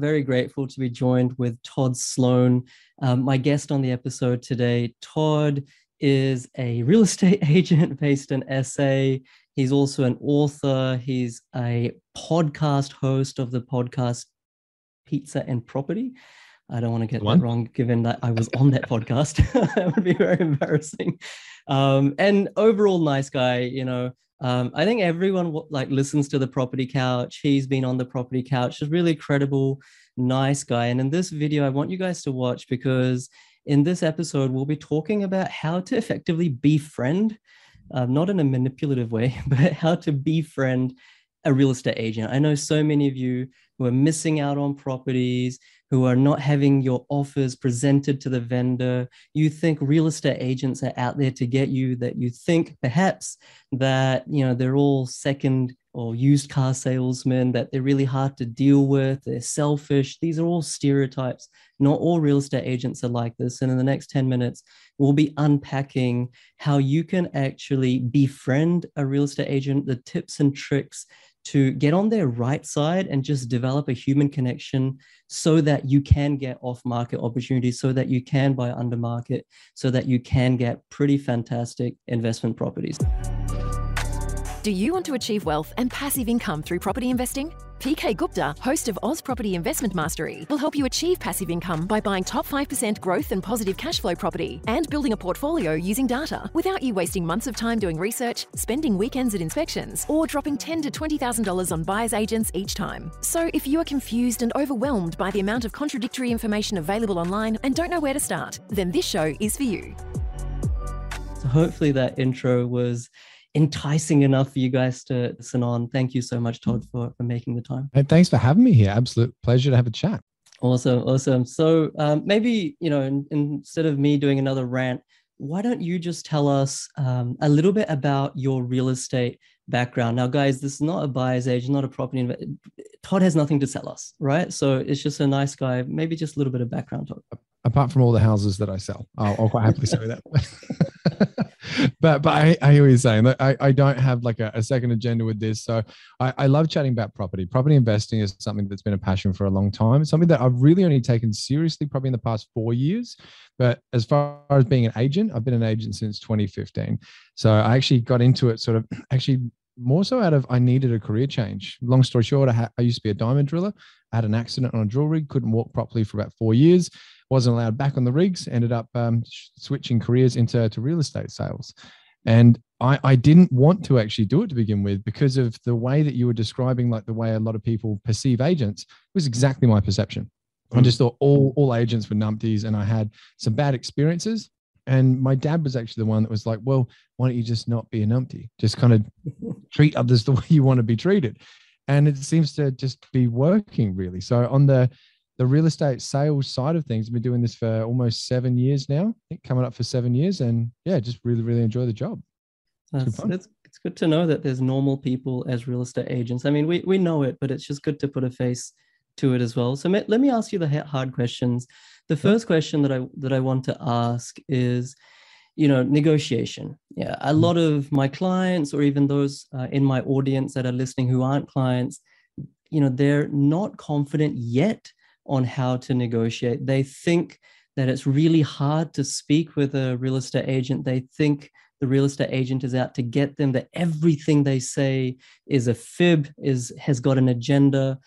Very grateful to be joined with Todd Sloan, um, my guest on the episode today. Todd is a real estate agent based in SA. He's also an author. He's a podcast host of the podcast Pizza and Property. I don't want to get One. that wrong, given that I was on that podcast. that would be very embarrassing. Um, and overall, nice guy. You know, um, I think everyone like listens to the Property Couch. He's been on the Property Couch. He's really credible, nice guy. And in this video, I want you guys to watch because in this episode, we'll be talking about how to effectively befriend, uh, not in a manipulative way, but how to befriend a real estate agent. I know so many of you who are missing out on properties, who are not having your offers presented to the vendor. You think real estate agents are out there to get you, that you think perhaps that, you know, they're all second or used car salesmen, that they're really hard to deal with, they're selfish. These are all stereotypes. Not all real estate agents are like this. And in the next 10 minutes, we'll be unpacking how you can actually befriend a real estate agent, the tips and tricks to get on their right side and just develop a human connection so that you can get off market opportunities, so that you can buy under market, so that you can get pretty fantastic investment properties. Do you want to achieve wealth and passive income through property investing? PK Gupta, host of Oz Property Investment Mastery, will help you achieve passive income by buying top 5% growth and positive cash flow property and building a portfolio using data without you wasting months of time doing research, spending weekends at inspections, or dropping $10 to $20,000 on buyer's agents each time. So if you are confused and overwhelmed by the amount of contradictory information available online and don't know where to start, then this show is for you. So hopefully that intro was enticing enough for you guys to listen on. Thank you so much, Todd, for, for making the time. Hey, thanks for having me here. Absolute pleasure to have a chat. Awesome, awesome. So um, maybe you know, in, instead of me doing another rant, why don't you just tell us um, a little bit about your real estate background? Now, guys, this is not a buyer's agent, not a property. investor. Todd has nothing to sell us, right? So it's just a nice guy. Maybe just a little bit of background, Todd. Apart from all the houses that I sell, I'll, I'll quite happily say that. but but I, I hear what you're saying. I, I don't have like a, a second agenda with this. So I, I love chatting about property. Property investing is something that's been a passion for a long time. It's something that I've really only taken seriously probably in the past four years. But as far as being an agent, I've been an agent since 2015. So I actually got into it sort of actually more so out of I needed a career change. Long story short, I, ha- I used to be a diamond driller. I had an accident on a drill rig, couldn't walk properly for about four years wasn't allowed back on the rigs, ended up um, switching careers into to real estate sales. And I, I didn't want to actually do it to begin with because of the way that you were describing, like the way a lot of people perceive agents, was exactly my perception. I just thought all, all agents were numpties and I had some bad experiences. And my dad was actually the one that was like, well, why don't you just not be a numpty? Just kind of treat others the way you want to be treated. And it seems to just be working really. So on the the real estate sales side of things. I've been doing this for almost seven years now. I think coming up for seven years, and yeah, just really, really enjoy the job. It's, it's, it's good to know that there's normal people as real estate agents. I mean, we we know it, but it's just good to put a face to it as well. So let me ask you the hard questions. The first question that I that I want to ask is, you know, negotiation. Yeah, a mm-hmm. lot of my clients, or even those uh, in my audience that are listening who aren't clients, you know, they're not confident yet on how to negotiate. They think that it's really hard to speak with a real estate agent. They think the real estate agent is out to get them, that everything they say is a fib, is has got an agenda.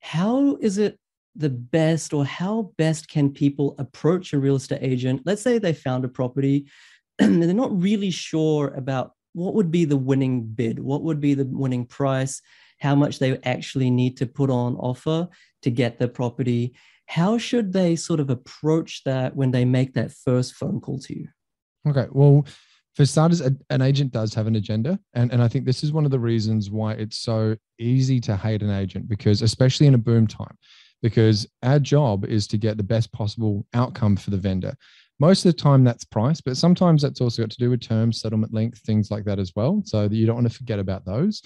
How is it the best or how best can people approach a real estate agent? Let's say they found a property they're not really sure about what would be the winning bid, what would be the winning price, how much they actually need to put on offer to get the property. How should they sort of approach that when they make that first phone call to you? Okay. Well, for starters, an agent does have an agenda. And, and I think this is one of the reasons why it's so easy to hate an agent, because especially in a boom time, because our job is to get the best possible outcome for the vendor. Most of the time, that's price, but sometimes that's also got to do with terms, settlement length, things like that as well. So that you don't want to forget about those.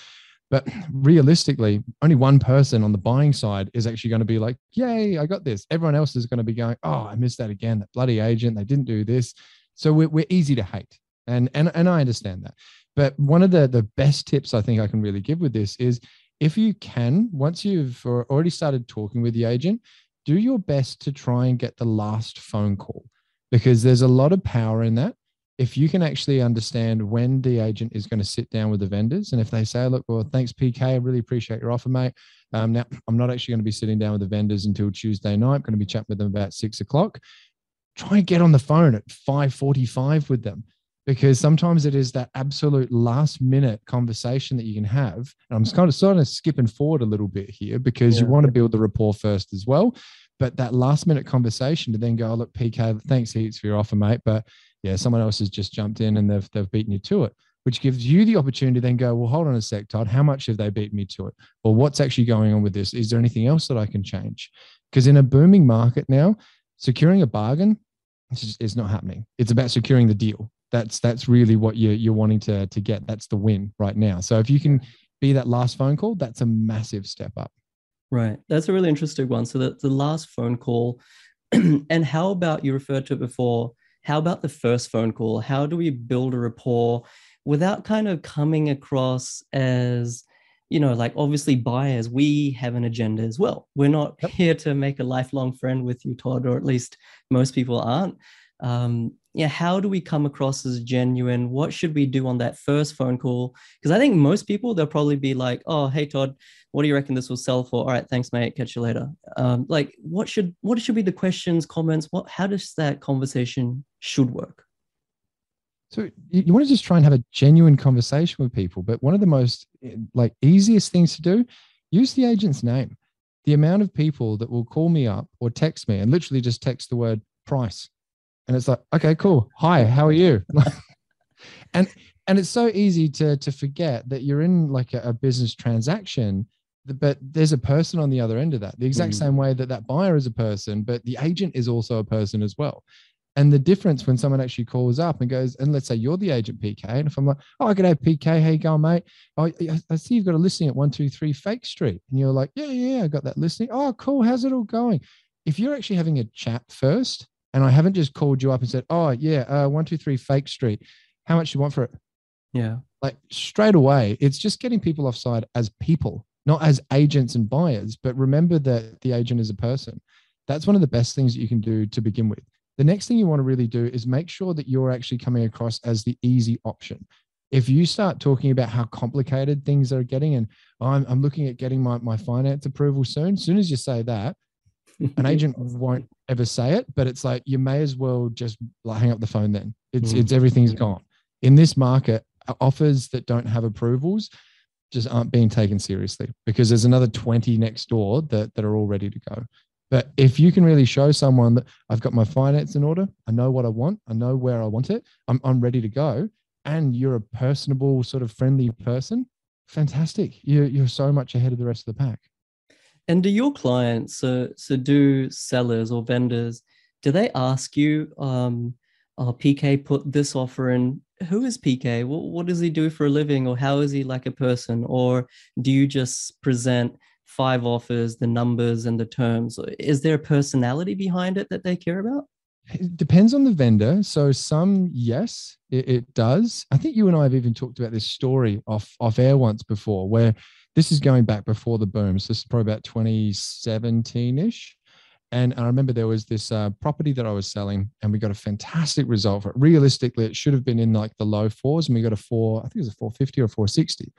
But realistically, only one person on the buying side is actually going to be like, Yay, I got this. Everyone else is going to be going, Oh, I missed that again. That bloody agent, they didn't do this. So we're, we're easy to hate. And, and, and I understand that. But one of the, the best tips I think I can really give with this is if you can, once you've already started talking with the agent, do your best to try and get the last phone call because there's a lot of power in that. If you can actually understand when the agent is going to sit down with the vendors, and if they say, "Look, well, thanks, PK, I really appreciate your offer, mate. Um, now I'm not actually going to be sitting down with the vendors until Tuesday night. I'm going to be chatting with them about six o'clock. Try and get on the phone at 5:45 with them because sometimes it is that absolute last minute conversation that you can have. And I'm kind of sort of skipping forward a little bit here because yeah. you want to build the rapport first as well. But that last minute conversation to then go, oh, look, PK, thanks heaps for your offer, mate. But yeah, someone else has just jumped in and they've, they've beaten you to it, which gives you the opportunity to then go, well, hold on a sec, Todd. How much have they beaten me to it? Or what's actually going on with this? Is there anything else that I can change? Because in a booming market now, securing a bargain is not happening. It's about securing the deal that's that's really what you're you're wanting to to get. That's the win right now. So if you can be that last phone call, that's a massive step up. Right. That's a really interesting one. So that the last phone call, and how about you referred to it before? How about the first phone call? How do we build a rapport without kind of coming across as you know, like obviously buyers, we have an agenda as well. We're not yep. here to make a lifelong friend with you, Todd, or at least most people aren't um, yeah, how do we come across as genuine? What should we do on that first phone call? Because I think most people they'll probably be like, "Oh, hey Todd, what do you reckon this will sell for?" All right, thanks, mate. Catch you later. Um, like, what should what should be the questions, comments? What how does that conversation should work? So you, you want to just try and have a genuine conversation with people, but one of the most like easiest things to do, use the agent's name. The amount of people that will call me up or text me and literally just text the word price and it's like okay cool hi how are you and and it's so easy to to forget that you're in like a, a, business transaction but there's a person on the other end of that the exact mm. same way that that buyer is a person but the agent is also a person as well and the difference when someone actually calls up and goes, and let's say you're the agent PK, and if I'm like, oh, I could have PK, how you going, mate? Oh, I see you've got a listing at one two three Fake Street, and you're like, yeah, yeah, I got that listing. Oh, cool. How's it all going? If you're actually having a chat first, and I haven't just called you up and said, "Oh yeah, uh, one two three Fake Street, how much do you want for it?" Yeah, like straight away, it's just getting people offside as people, not as agents and buyers. But remember that the agent is a person. That's one of the best things that you can do to begin with. The next thing you want to really do is make sure that you're actually coming across as the easy option. If you start talking about how complicated things are getting, and oh, I'm, I'm looking at getting my, my finance approval soon, as soon as you say that, an agent won't ever say it, but it's like you may as well just like hang up the phone then. It's mm. it's everything's gone. In this market, offers that don't have approvals just aren't being taken seriously because there's another 20 next door that, that are all ready to go. But if you can really show someone that I've got my finance in order, I know what I want, I know where I want it, I'm, I'm ready to go, and you're a personable, sort of friendly person, fantastic. You're, you're so much ahead of the rest of the pack. And do your clients, so so do sellers or vendors, do they ask you, um, oh, PK put this offer in? Who is PK? What, what does he do for a living? Or how is he like a person? Or do you just present five offers, the numbers and the terms? Is there a personality behind it that they care about? It depends on the vendor. So some, yes, it, it, does. I think you and I have even talked about this story off off air once before, where this is going back before the boom. So this is probably about 2017 ish. And I remember there was this uh, property that I was selling, and we got a fantastic result for it. Realistically, it should have been in like the low fours, and we got a four, I think it was a 450 or 460.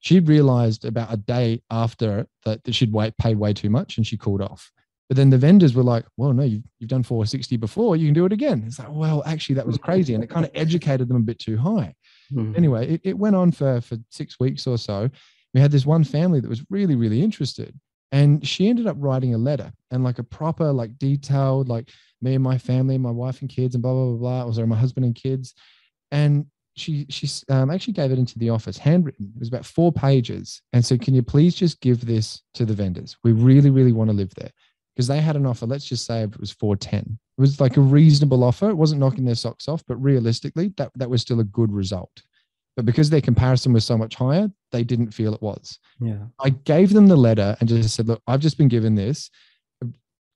She realized about a day after that, that she'd wait, paid way too much, and she called off. But then the vendors were like, well, no, you've, you've done 460 before, you can do it again. It's like, well, actually, that was crazy. And it kind of educated them a bit too high. Mm-hmm. Anyway, it, it went on for, for six weeks or so we had this one family that was really, really interested. And she ended up writing a letter and like a proper, like detailed, like me and my family, my wife and kids, and blah, blah, blah, blah. Or sorry, my husband and kids. And she she um, actually gave it into the office, handwritten. It was about four pages, and said, "Can you please just give this to the vendors? We really, really want to live there." Because they had an offer. Let's just say it was four ten. It was like a reasonable offer. It wasn't knocking their socks off, but realistically, that that was still a good result. But because their comparison was so much higher, they didn't feel it was. Yeah. I gave them the letter and just said, look, I've just been given this.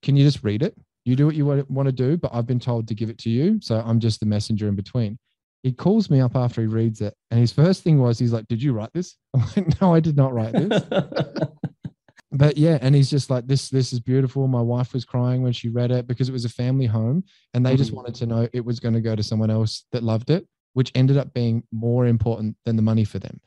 Can you just read it? You do what you want to do, but I've been told to give it to you. So I'm just the messenger in between. he calls me up after he reads it. And his first thing was, he's like, Did you write this? I'm like, No, I did not write this. but yeah, and he's just like, This, this is beautiful. My wife was crying when she read it because it was a family home and they just Mhm. wanted to know it was going to go to someone else that loved it, which ended up being more important than the money for them.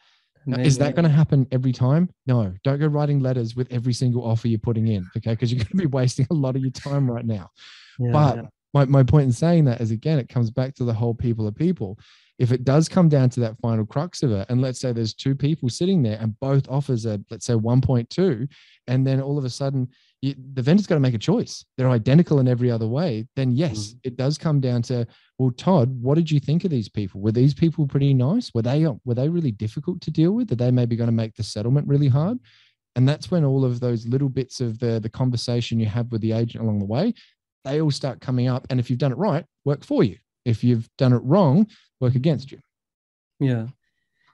Now, is that going to happen every time? No. Don't go writing letters with every single offer you're putting in. Okay. Because you're going to be wasting a lot of your time right now. Yeah, but yeah. my, my point in saying that is again, it comes back to the whole people are people. If it does come down to that final crux of it, and let's say there's two people sitting there and both offers are, let's say 1.2, and then all of a sudden you, the vendor's got to make a choice. They're identical in every other way. Then yes, Mhm. it does come down to, well, Todd, what did you think of these people? Were these people pretty nice? Were they were they really difficult to deal with? Are they maybe going to make the settlement really hard? And that's when all of those little bits of the the conversation you have with the agent along the way, they all start coming up. And if you've done it right, work for you. If you've done it wrong, work against you. Yeah.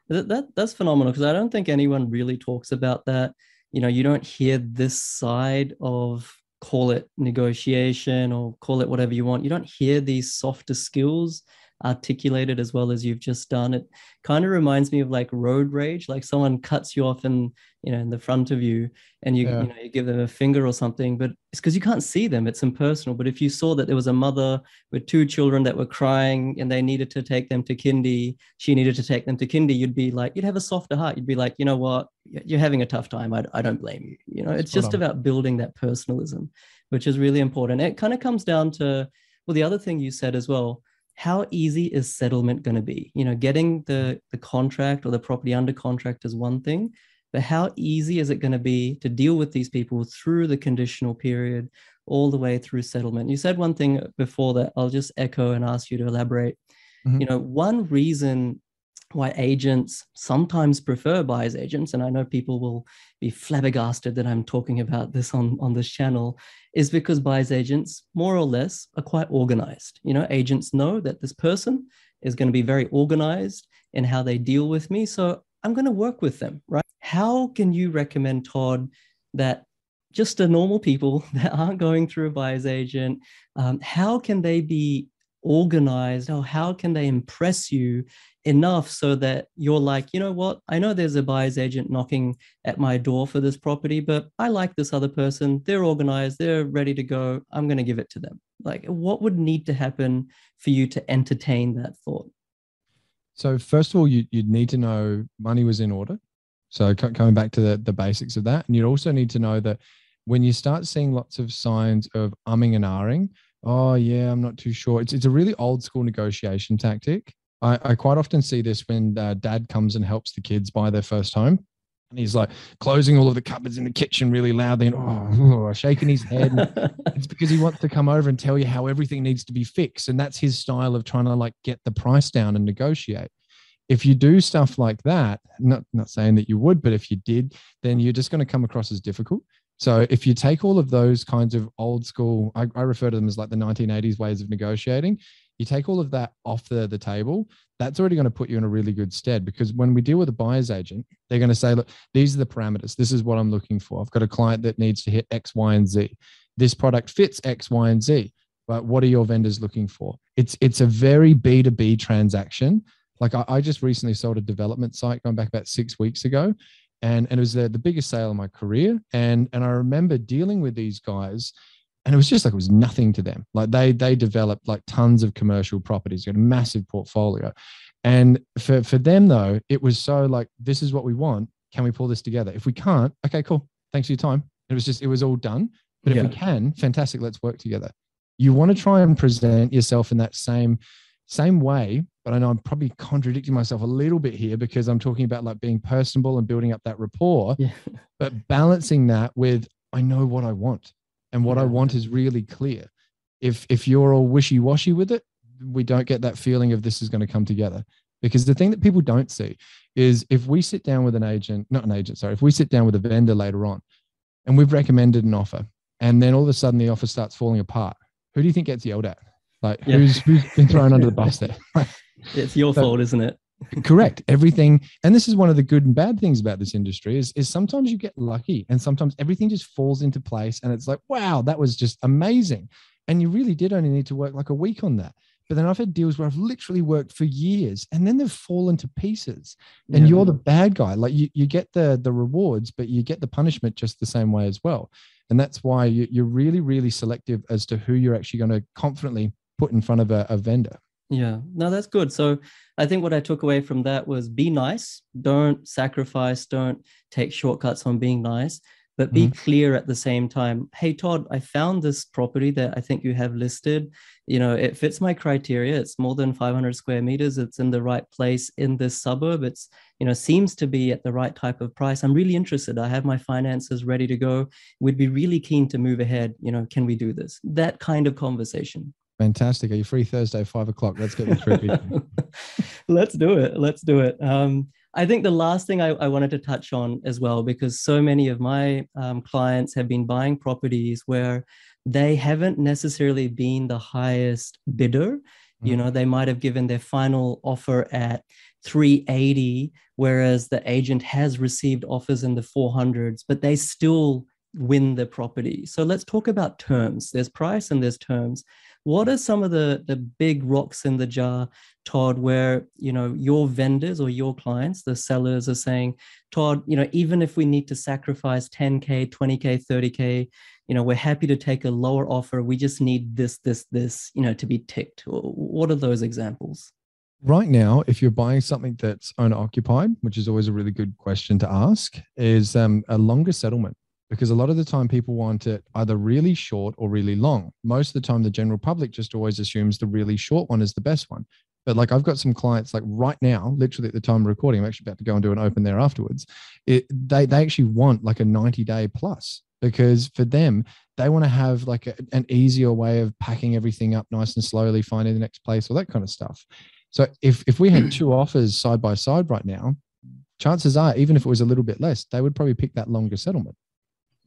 That, that that's phenomenal because I don't think anyone really talks about that. You know, you don't hear this side of call it negotiation or call it whatever you want. You don't hear these softer skills articulated as well as you've just done. It kind of reminds me of like road rage, like someone cuts you off in, you know, in the front of you and you, Yeah. you know, you give them a finger or something, but it's because you can't see them. It's impersonal. But if you saw that there was a mother with two children that were crying and they needed to take them to kindy, she needed to take them to kindy, you'd be like, you'd have a softer heart. You'd be like, you know what, you're having a tough time. I, I don't blame you. You know, it's just on. about building that personalism, which is really important. It kind of comes down to, well, the other thing you said as well, how easy is settlement going to be? You know, getting the the contract or the property under contract is one thing, but how easy is it going to be to deal with these people through the conditional period all the way through settlement? You said one thing before that I'll just echo and ask you to elaborate. Mhm. You know, one reason why agents sometimes prefer buyers agents, and I know people will be flabbergasted that I'm talking about this on, on this channel, is because buyers agents, more or less, are quite organized. You know, agents know that this person is going to be very organized in how they deal with me. So I'm going to work with them, right? How can you recommend, Todd, that just the normal people that aren't going through a buyer's agent, um, how can they be organized? Or how can they impress you enough so that you're like, you know what? I know there's a buyer's agent knocking at my door for this property, but I like this other person. They're organized, they're ready to go. I'm going to give it to them. Like, what would need to happen for you to entertain that thought? So first of all, you, you'd need to know money was in order. So co- coming back to the, the basics of that, and you'd also need to know that when you start seeing lots of signs of umming and ahhing, oh yeah, I'm not too sure. It's it's a really old school negotiation tactic. I, I quite often see this when uh, dad comes and helps the kids buy their first home. And he's like closing all of the cupboards in the kitchen really loudly and oh, shaking his head. it's because he wants to come over and tell you how everything needs to be fixed and that's his style of trying to like get the price down and negotiate if you do stuff like that not not saying that you would but if you did then you're just going to come across as difficult so if you take all of those kinds of old school I, I refer to them as like the 1980s ways of negotiating you take all of that off the, the table that's already going to put you in a really good stead because when we deal with a buyer's agent they're going to say look these are the parameters this is what i'm looking for i've got a client that needs to hit x y and z this product fits X, Y, and Z. But what are your vendors looking for? It's it's a very B2B transaction. Like I, I just recently sold a development site going back about six weeks ago. And, and it was the, the biggest sale of my career. And and I remember dealing with these guys, and it was just like it was nothing to them. Like they they developed like tons of commercial properties, got a massive portfolio. And for for them though, it was so like, this is what we want. Can we pull this together? If we can't, okay, cool. Thanks for your time. It was just, it was all done. But if we can, fantastic, let's work together. You want to try and present yourself in that same same way, but I know I'm probably contradicting myself a little bit here because I'm talking about like being personable and building up that rapport, Yeah. but balancing that with I know what I want and what I want is really clear. If if you're all wishy-washy with it, we don't get that feeling of this is going to come together. Because the thing that people don't see is if we sit down with an agent, not an agent, sorry, if we sit down with a vendor later on and we've recommended an offer and then all of a sudden the offer starts falling apart, who do you think gets yelled at? Like Yeah. who's who's been thrown under the bus there? It's your So- fault, isn't it? Correct. Everything, and this is one of the good and bad things about this industry is is sometimes you get lucky and sometimes everything just falls into place and it's like, wow, that was just amazing. And you really did only need to work like a week on that. But then I've had deals where I've literally worked for years and then they've fallen to pieces. And yeah. you're the bad guy. Like you, you get the the rewards, but you get the punishment just the same way as well. And that's why you, you're really, really selective as to who you're actually going to confidently put in front of a, a vendor. Yeah, no, that's good. So I think what I took away from that was be nice, don't sacrifice, don't take shortcuts on being nice, but be mm-hmm. clear at the same time. Hey, Todd, I found this property that I think you have listed. You know, it fits my criteria. It's more than 500 square meters. It's in the right place in this suburb. It's, you know, seems to be at the right type of price. I'm really interested. I have my finances ready to go. We'd be really keen to move ahead. You know, can we do this? That kind of conversation. Fantastic. Are you free Thursday, five o'clock? Let's get the trippy. Let's do it. Let's do it. Um, I think the last thing I, I, wanted to touch on as well, because so many of my um, clients have been buying properties where they haven't necessarily been the highest bidder. Mm-hmm. You know, they might have given their final offer at 380, whereas the agent has received offers in the 400s, but they still win the property. So let's talk about terms. There's price and there's terms. What are some of the the big rocks in the jar, Todd, where you know your vendors or your clients, the sellers, are saying, Todd, you know, even if we need to sacrifice 10k, 20k, 30k, you know, we're happy to take a lower offer. We just need this, this, this, you know, to be ticked. What are those examples? Right now, if you're buying something that's owner occupied, which is always a really good question to ask, is um, a longer settlement because a lot of the time people want it either really short or really long. Most of the time, the general public just always assumes the really short one is the best one. But like I've got some clients like right now, literally at the time of recording, I'm actually about to go and do an open there afterwards. It, they they actually want like a 90 day plus because for them they want to have like a, an easier way of packing everything up nice and slowly, finding the next place, all that kind of stuff. So if if we had two offers side by side right now, chances are even if it was a little bit less, they would probably pick that longer settlement.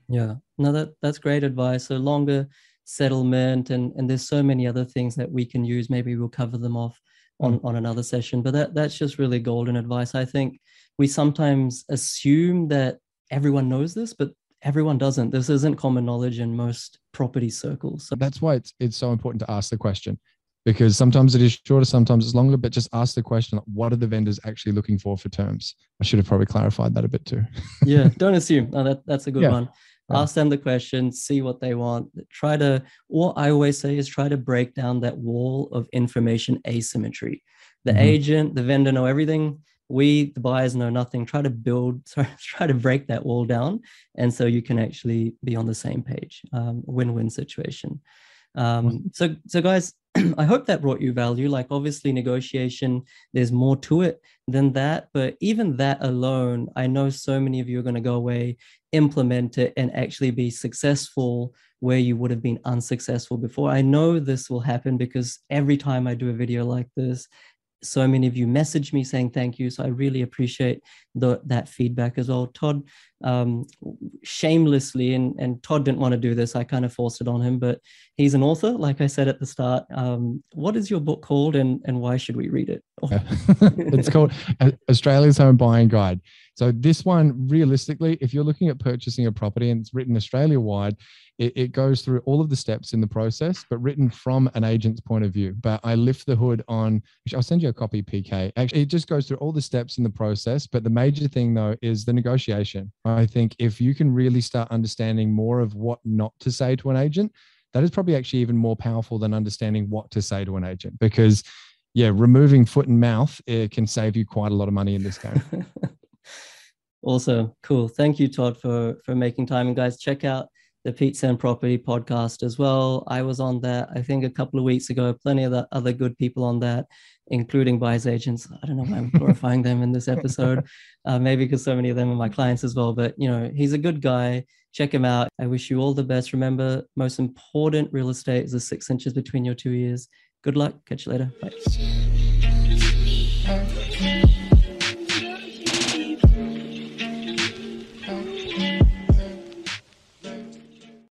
Yeah, no, that that's great advice. So longer settlement, and and there's so many other things that we can use. Maybe we'll cover them off on mm. on another session. But that that's just really golden advice. I think we sometimes assume that everyone knows this, but everyone doesn't. This isn't common knowledge in most property circles. So that's why it's it's so important to ask the question because sometimes it is shorter, sometimes it's longer, but just ask the question, what are the vendors actually looking for for terms? I should have probably clarified that a bit too. yeah, don't assume. No, that, that's a good yeah. one yeah. ask them the question see what they want try to what i always say is try to break down that wall of information asymmetry the mm-hmm. agent the vendor know everything we the buyers know nothing try to build sorry, try to break that wall down and so you can actually be on the same page um, win-win situation um, so so guys I hope that brought you value. Like, obviously, negotiation, there's more to it than that. But even that alone, I know so many of you are going to go away, implement it, and actually be successful where you would have been unsuccessful before. I know this will happen because every time I do a video like this, so many of you message me saying thank you. So I really appreciate the, that feedback as well. Todd, um, shamelessly, and, and Todd didn't want to do this. I kind of forced it on him, but he's an author, like I said at the start. Um, what is your book called and, and why should we read it? it's called Australia's Home Buying Guide. So this one, realistically, if you're looking at purchasing a property and it's written Australia wide, it, it, goes through all of the steps in the process, but written from an agent's point of view. But I lift the hood on, I'll send you a copy, PK. Actually, it just goes through all the steps in the process. But the major thing, though, is the negotiation. I think if you can really start understanding more of what not to say to an agent, that is probably actually even more powerful than understanding what to say to an agent because yeah removing foot and mouth it can save you quite a lot of money in this game awesome cool thank you todd for for making time and guys check out the Pizza and Property podcast as well. I was on that, I think, a couple of weeks ago. Plenty of the other good people on that, including buyers agents. I don't know why I'm glorifying them in this episode. Uh, maybe because so many of them are my clients as well. But you know, he's a good guy. Check him out. I wish you all the best. Remember, most important real estate is the six inches between your two ears. Good luck. Catch you later. Bye.